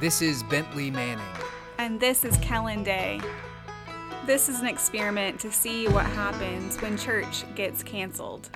This is Bentley Manning. And this is Kellen Day. This is an experiment to see what happens when church gets canceled.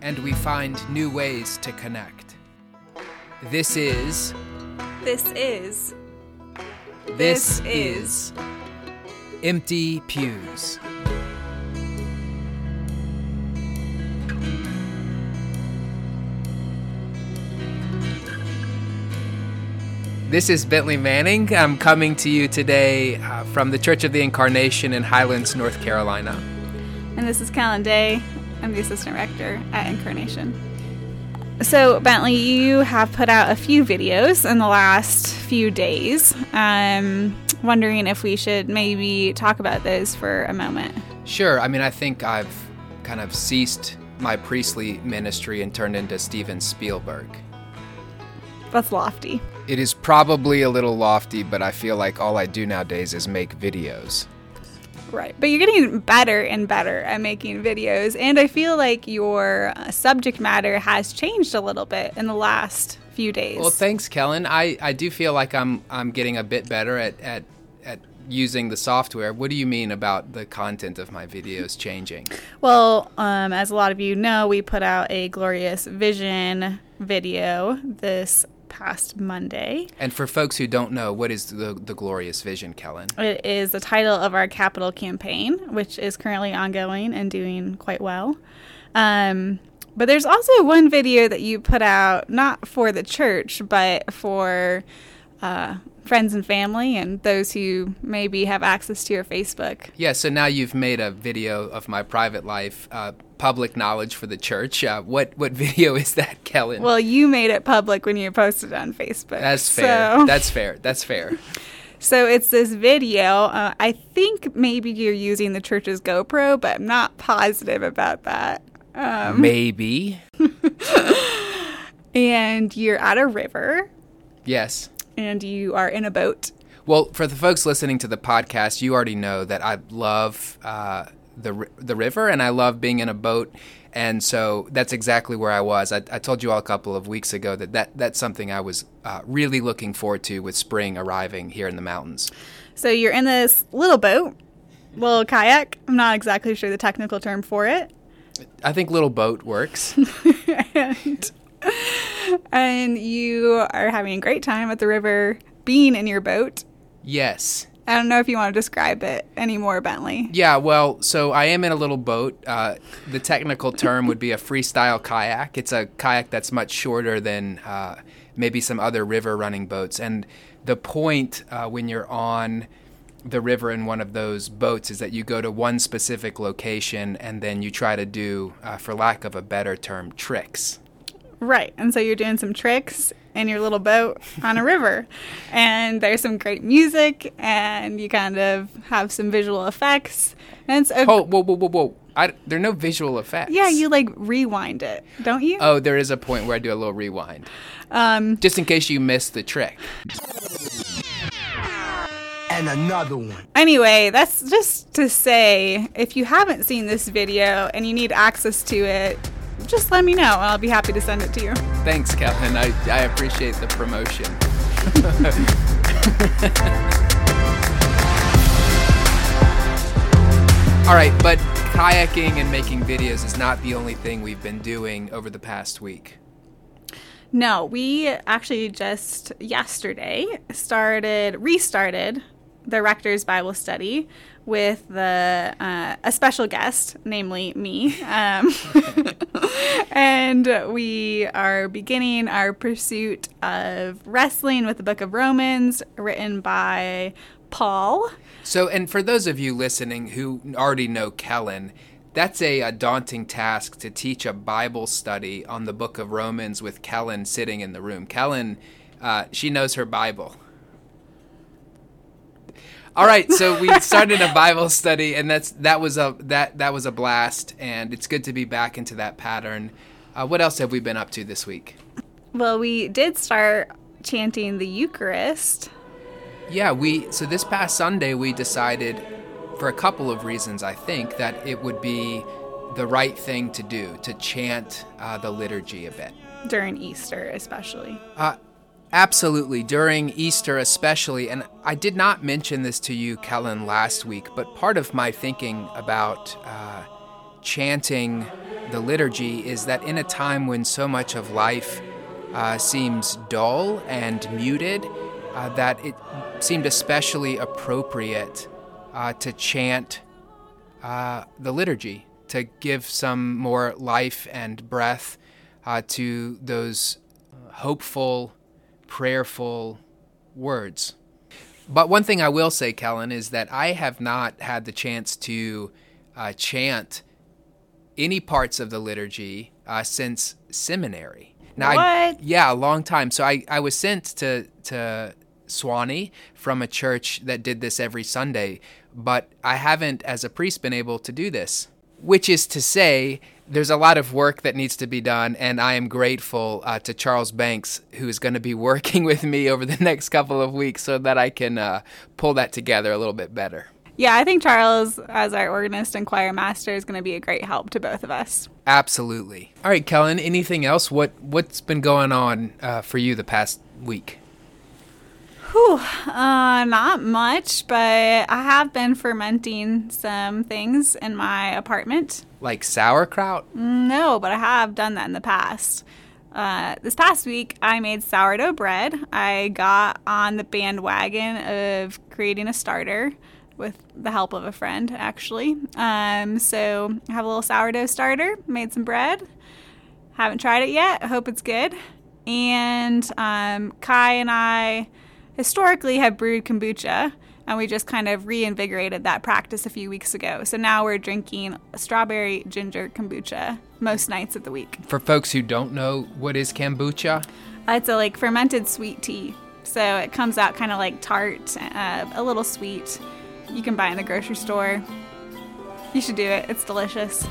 And we find new ways to connect. This is. This is. This, This is. Empty Pews. This is Bentley Manning. I'm coming to you today uh, from the Church of the Incarnation in Highlands, North Carolina. And this is Kellen Day. I'm the assistant rector at Incarnation. So, Bentley, you have put out a few videos in the last few days. Um, wondering if we should maybe talk about those for a moment. Sure. I mean, I think I've kind of ceased my priestly ministry and turned into Steven Spielberg. That's lofty. It is probably a little lofty, but I feel like all I do nowadays is make videos. Right. But you're getting better and better at making videos. And I feel like your uh, subject matter has changed a little bit in the last few days. Well, thanks, Kellen. I, I do feel like I'm I'm getting a bit better at, at at using the software. What do you mean about the content of my videos changing? Well, um, as a lot of you know, we put out a Glorious Vision video this past Monday. And for folks who don't know, what is the the glorious vision, Kellen? It is the title of our capital campaign, which is currently ongoing and doing quite well. Um, but there's also one video that you put out, not for the church, but for uh, friends and family and those who maybe have access to your Facebook. Yeah. So now you've made a video of my private life. Uh, public knowledge for the church. Uh, what what video is that, Kellen? Well, you made it public when you posted it on Facebook. That's fair. So, That's fair. That's fair. so it's this video. Uh, I think maybe you're using the church's GoPro, but I'm not positive about that. Um, Maybe. and you're at a river Yes. and you are in a boat. Well, for the folks listening to the podcast, you already know that I love uh, the the river and I love being in a boat, and so that's exactly where I was. I, I told you all a couple of weeks ago that, that that's something I was uh, really looking forward to with spring arriving here in the mountains. So you're in this little boat, little kayak. I'm not exactly sure the technical term for it. I think little boat works. and, and you are having a great time at the river, being in your boat. yes. I don't know if you want to describe it anymore, Bentley. Yeah, well, so I am in a little boat. Uh, the technical term would be a freestyle kayak. It's a kayak that's much shorter than uh, maybe some other river running boats. And the point uh, when you're on the river in one of those boats is that you go to one specific location and then you try to do, uh, for lack of a better term, tricks. Right. And so you're doing some tricks in your little boat on a river. And there's some great music, and you kind of have some visual effects. And it's a, Oh, whoa, whoa, whoa, whoa. I, there are no visual effects. yeah, you like rewind it, don't you? Oh, there is a point where I do a little rewind. Um, Just in case you missed the trick. and another one. Anyway, that's just to say if you haven't seen this video and you need access to it, just let me know. I'll be happy to send it to you. Thanks, Kevin. I, I appreciate the promotion. All right, but kayaking and making videos is not the only thing we've been doing over the past week. No, we actually just yesterday started, restarted the Rector's Bible study with the uh, a special guest, namely me, um, and we are beginning our pursuit of wrestling with the Book of Romans, written by Paul. So, and for those of you listening who already know Kellen, that's a, a daunting task to teach a Bible study on the book of Romans with Kellen sitting in the room. Kellen, uh, she knows her Bible. All right, so we started a Bible study, and that's that was a that that was a blast, and it's good to be back into that pattern. Uh, what else have we been up to this week? Well, we did start chanting the Eucharist. Yeah, we so this past Sunday we decided for a couple of reasons I think that it would be the right thing to do to chant uh, the liturgy a bit. during Easter, especially. Uh, Absolutely, during Easter especially, and I did not mention this to you, Kellen, last week, but part of my thinking about uh, chanting the liturgy is that in a time when so much of life uh, seems dull and muted, uh, that it seemed especially appropriate uh, to chant uh, the liturgy, to give some more life and breath uh, to those hopeful, prayerful words. But one thing I will say, Kellen, is that I have not had the chance to uh, chant any parts of the liturgy uh, since seminary. Now, what? I, yeah, a long time. So I, I was sent to to Sewanee from a church that did this every Sunday, but I haven't, as a priest, been able to do this. Which is to say, there's a lot of work that needs to be done, and I am grateful uh, to Charles Banks, who is going to be working with me over the next couple of weeks so that I can uh, pull that together a little bit better. Yeah, I think Charles, as our organist and choir master, is going to be a great help to both of us. Absolutely. All right, Kellen. Anything else? What What's been going on uh, for you the past week? Whew, uh, not much, but I have been fermenting some things in my apartment. Like sauerkraut? No, but I have done that in the past. Uh, this past week, I made sourdough bread. I got on the bandwagon of creating a starter with the help of a friend, actually. Um, so I have a little sourdough starter, made some bread. Haven't tried it yet. I hope it's good. And um, Kai and I historically have brewed kombucha, and we just kind of reinvigorated that practice a few weeks ago. So now we're drinking strawberry ginger kombucha most nights of the week. For folks who don't know, what is kombucha? Uh, it's a like fermented sweet tea. So it comes out kind of like tart, uh, a little sweet. You can buy in the grocery store. You should do it. It's delicious.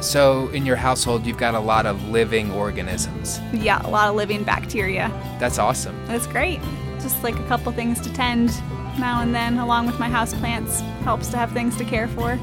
So, in your household, you've got a lot of living organisms. Yeah, a lot of living bacteria. That's awesome. That's great. Just like a couple things to tend now and then, along with my house plants. Helps to have things to care for.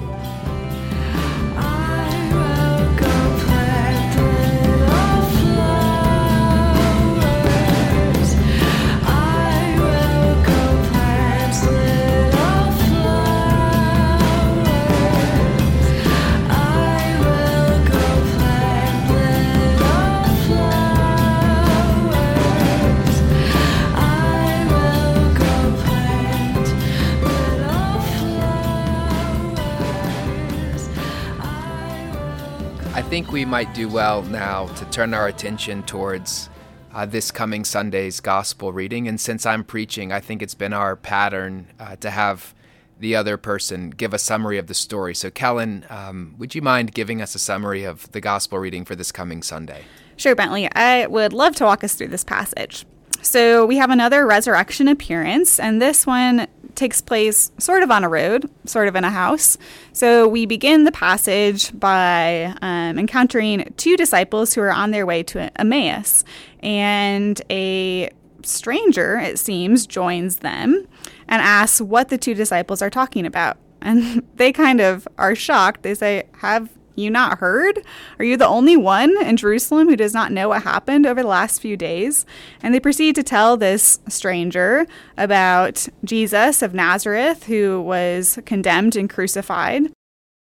We might do well now to turn our attention towards uh, this coming Sunday's gospel reading. And since I'm preaching, I think it's been our pattern uh, to have the other person give a summary of the story. So, Kellen, um, would you mind giving us a summary of the gospel reading for this coming Sunday? Sure, Bentley. I would love to walk us through this passage. So, we have another resurrection appearance, and this one takes place sort of on a road, sort of in a house. So we begin the passage by um, encountering two disciples who are on their way to Emmaus, and a stranger, it seems, joins them and asks what the two disciples are talking about. And they kind of are shocked. They say, Have you not heard? Are you the only one in Jerusalem who does not know what happened over the last few days? And they proceed to tell this stranger about Jesus of Nazareth, who was condemned and crucified.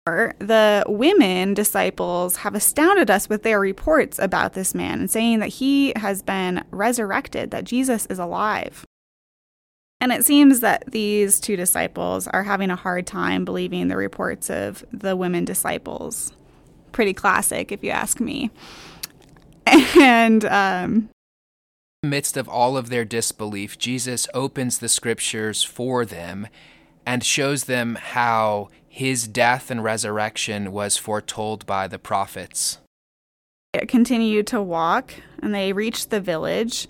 The women disciples have astounded us with their reports about this man and saying that he has been resurrected, that Jesus is alive. And it seems that these two disciples are having a hard time believing the reports of the women disciples. Pretty classic, if you ask me. And um, in the midst of all of their disbelief, Jesus opens the scriptures for them and shows them how his death and resurrection was foretold by the prophets. They continue to walk, and they reach the village.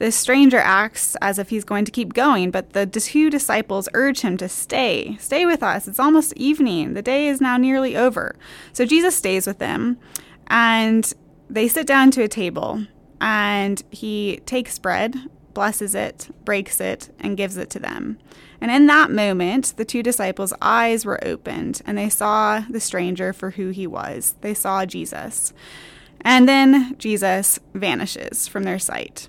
The stranger acts as if he's going to keep going, but the two disciples urge him to stay. Stay with us. It's almost evening. The day is now nearly over. So Jesus stays with them, and they sit down to a table, and he takes bread, blesses it, breaks it, and gives it to them. And in that moment, the two disciples' eyes were opened, and they saw the stranger for who he was. They saw Jesus. And then Jesus vanishes from their sight.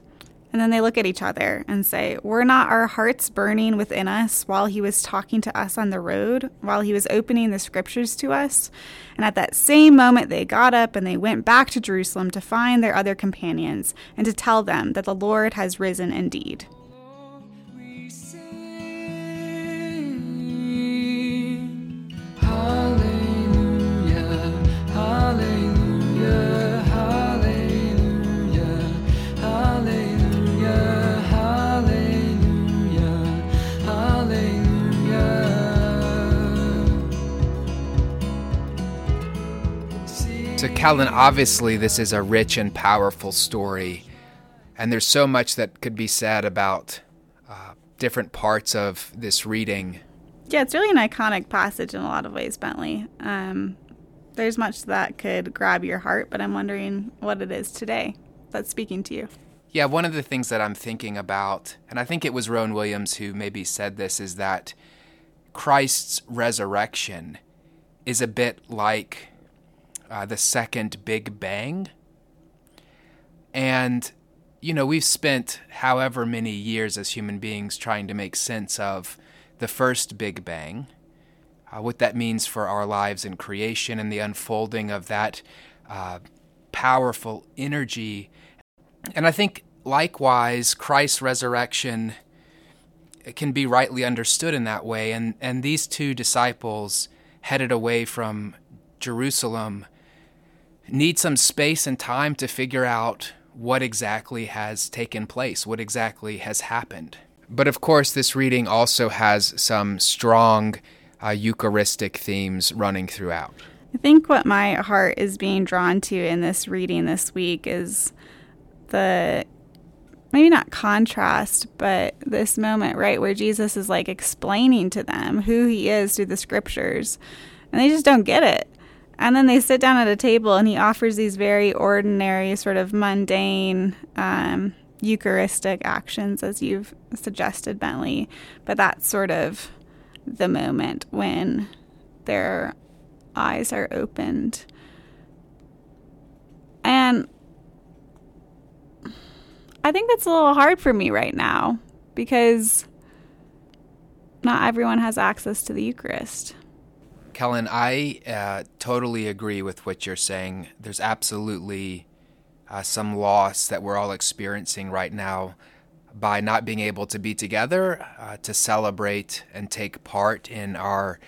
And then they look at each other and say, Were not our hearts burning within us while he was talking to us on the road, while he was opening the scriptures to us? And at that same moment, they got up and they went back to Jerusalem to find their other companions and to tell them that the Lord has risen indeed. Calvin, obviously, this is a rich and powerful story, and there's so much that could be said about uh, different parts of this reading. Yeah, it's really an iconic passage in a lot of ways, Bentley. Um, there's much that could grab your heart, but I'm wondering what it is today that's speaking to you. Yeah, one of the things that I'm thinking about, and I think it was Rowan Williams who maybe said this, is that Christ's resurrection is a bit like uh, the second Big Bang. And, you know, we've spent however many years as human beings trying to make sense of the first Big Bang, uh, what that means for our lives in creation and the unfolding of that uh, powerful energy. And I think likewise, Christ's resurrection can be rightly understood in that way. And, and these two disciples headed away from Jerusalem need some space and time to figure out what exactly has taken place, what exactly has happened. But of course, this reading also has some strong uh, Eucharistic themes running throughout. I think what my heart is being drawn to in this reading this week is the maybe not contrast, but this moment, right, where Jesus is like explaining to them who he is through the scriptures, and they just don't get it. And then they sit down at a table and he offers these very ordinary, sort of mundane, um, Eucharistic actions, as you've suggested, Bentley. But that's sort of the moment when their eyes are opened. And I think that's a little hard for me right now because not everyone has access to the Eucharist. Kellen, I uh, totally agree with what you're saying. There's absolutely uh, some loss that we're all experiencing right now by not being able to be together uh, to celebrate and take part in our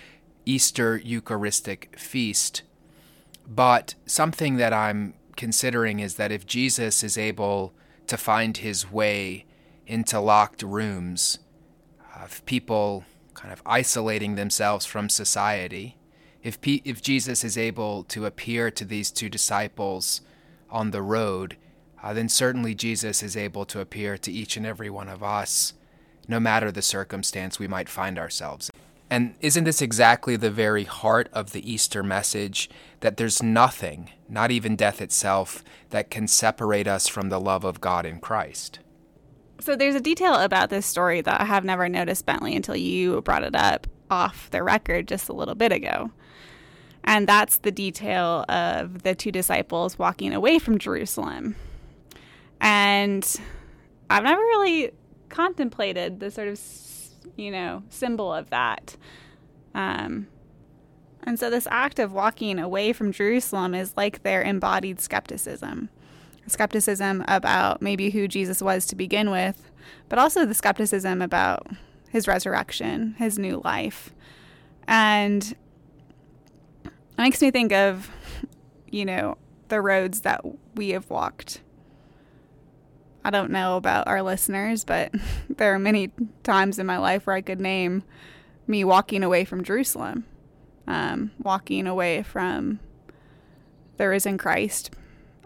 Easter Eucharistic feast. But something that I'm considering is that if Jesus is able to find his way into locked rooms, of people kind of isolating themselves from society, if P- if Jesus is able to appear to these two disciples on the road, uh, then certainly Jesus is able to appear to each and every one of us, no matter the circumstance we might find ourselves in. And isn't this exactly the very heart of the Easter message that there's nothing, not even death itself, that can separate us from the love of God in Christ? So there's a detail about this story that I have never noticed, Bentley, until you brought it up off the record just a little bit ago. And that's the detail of the two disciples walking away from Jerusalem. And I've never really contemplated the sort of, you know, symbol of that. Um, and so this act of walking away from Jerusalem is like their embodied skepticism. Skepticism about maybe who Jesus was to begin with, but also the skepticism about his resurrection, his new life. And it makes me think of, you know, the roads that we have walked. I don't know about our listeners, but there are many times in my life where I could name me walking away from Jerusalem, um, walking away from the risen Christ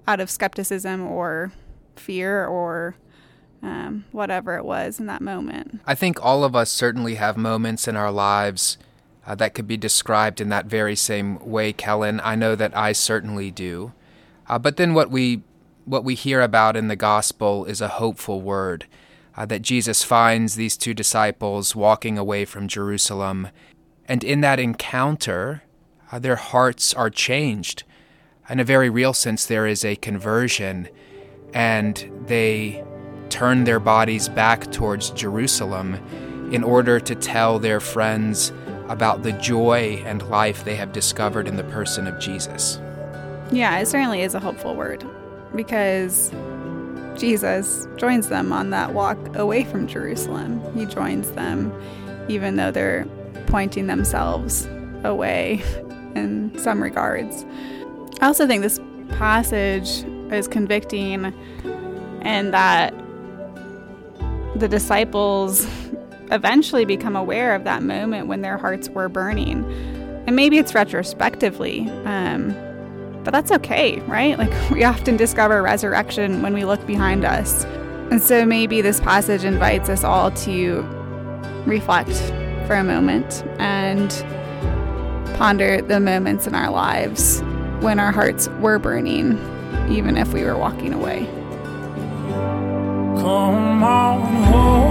out of skepticism or fear or um, whatever it was in that moment. I think all of us certainly have moments in our lives uh, that could be described in that very same way, Kellen. I know that I certainly do. Uh, but then what we what we hear about in the gospel is a hopeful word uh, that Jesus finds these two disciples walking away from Jerusalem, and in that encounter, uh, their hearts are changed. In a very real sense, there is a conversion, and they turn their bodies back towards Jerusalem in order to tell their friends about the joy and life they have discovered in the person of Jesus. Yeah, it certainly is a hopeful word because Jesus joins them on that walk away from Jerusalem. He joins them even though they're pointing themselves away in some regards. I also think this passage is convicting and that the disciples eventually become aware of that moment when their hearts were burning. And maybe it's retrospectively, um, but that's okay, right? Like we often discover resurrection when we look behind us. And so maybe this passage invites us all to reflect for a moment and ponder the moments in our lives when our hearts were burning, even if we were walking away. Come on home.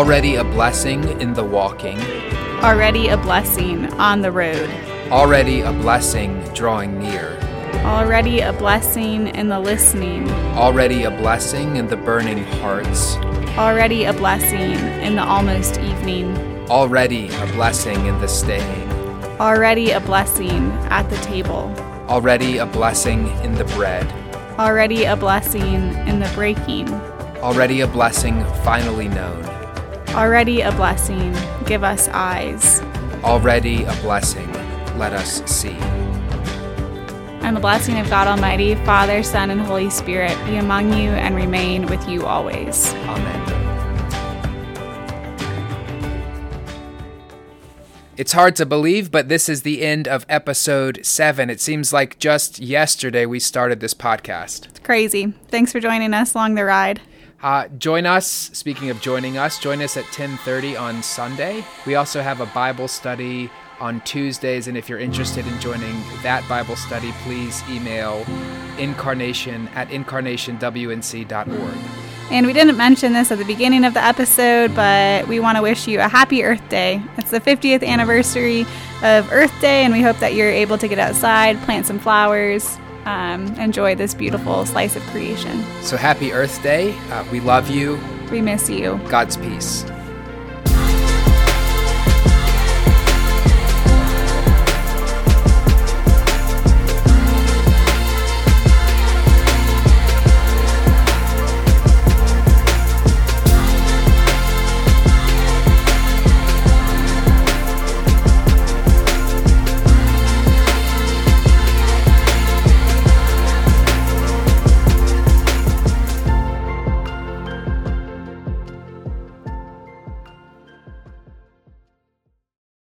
Already a blessing in the walking, Already a blessing on the road. already a blessing drawing near, Already a blessing in the listening. already a blessing in the burning hearts, Already a blessing in the almost evening. already a blessing in the staying, Already a blessing at the table. already a blessing in the bread, Already a blessing in the breaking. already a blessing finally known, Already a blessing. Give us eyes. already a blessing let us see. And the blessing of God Almighty, Father, Son, and Holy Spirit be among you and remain with you always. Amen. It's hard to believe, but this is the end of episode seven. It seems like just yesterday we started this podcast. It's crazy. Thanks for joining us along the ride. Uh, join us. Speaking of joining us, join us at 10:30 on Sunday. We also have a Bible study on Tuesdays, and if you're interested in joining that Bible study, please email incarnation at incarnationwnc.org. And we didn't mention this at the beginning of the episode, but we want to wish you a happy Earth Day. It's the 50th anniversary of Earth Day, and we hope that you're able to get outside, plant some flowers, um, enjoy this beautiful slice of creation. So happy Earth Day. Uh, we love you. We miss you. God's peace.